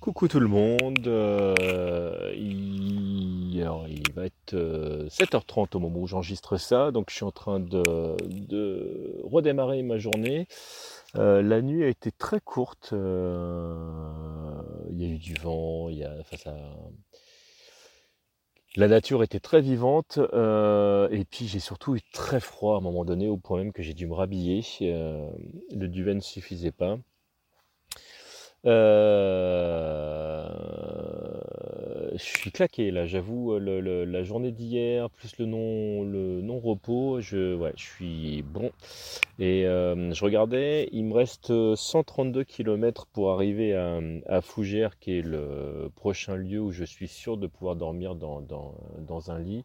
Coucou tout le monde. euh, il, va être euh, 7h30 au moment où j'enregistre ça, donc je suis en train de, redémarrer ma journée. Euh, la nuit a été très courte. euh, il y a eu du vent, y a, la nature était très vivante, euh, et puis j'ai surtout eu très froid à un moment donné, au point même que j'ai dû me rhabiller. euh, le duvet ne suffisait pas. Euh, je suis claqué là, j'avoue, le- la journée d'hier, plus le non, le non-repos, je, suis bon. Et euh, je regardais, il me reste 132 km pour arriver à, Fougères, qui est le prochain lieu où je suis sûr de pouvoir dormir dans un lit.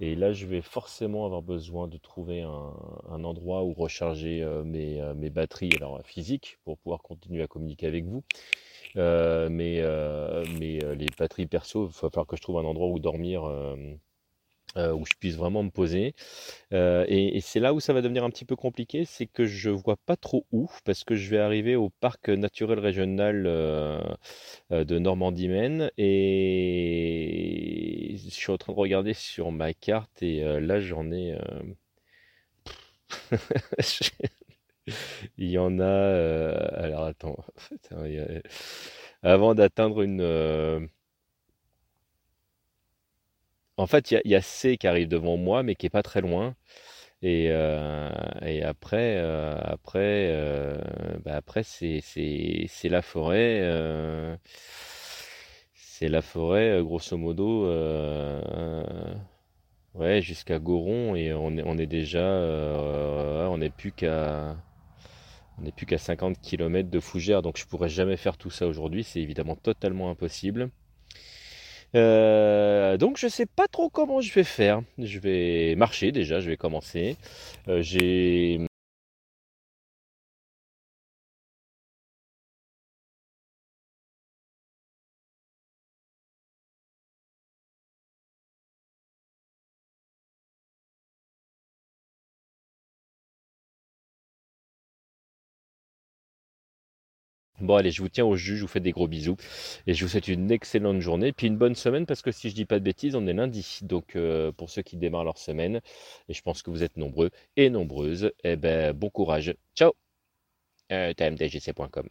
Et là, je vais forcément avoir besoin de trouver un, endroit où recharger euh, mes, euh, mes batteries alors, physiques pour pouvoir continuer à communiquer avec vous. Euh, mais les batteries perso, il va falloir que je trouve un endroit où dormir, où je puisse vraiment me poser. Et, et c'est là où ça va devenir un petit peu compliqué, c'est que je vois pas trop où, parce que je vais arriver au parc naturel régional de Normandie-Maine, et je suis en train de regarder sur ma carte, et euh, là j'en ai... euh, Il y en a... euh, alors attends, a- avant d'atteindre une... En fait, il y a, C qui arrive devant moi, mais qui est pas très loin. Et, euh, après, après, euh, bah après c'est c'est la forêt. C'est la forêt, euh, grosso modo. euh, ouais, jusqu'à Goron et on est déjà, euh, on n'est plus qu'à on n'est plus qu'à 50 km de Fougères, donc je pourrais jamais faire tout ça aujourd'hui. C'est évidemment totalement impossible. Donc je sais pas trop comment je vais faire. Je vais marcher déjà, je vais commencer. J'ai Bon allez, je vous tiens au jus, je vous fais des gros bisous et je vous souhaite une excellente journée puis une bonne semaine parce que si je dis pas de bêtises, on est lundi. Donc euh, pour ceux qui démarrent leur semaine et je pense que vous êtes nombreux et nombreuses, eh ben bon courage. Ciao. Euh, tmtgc.com.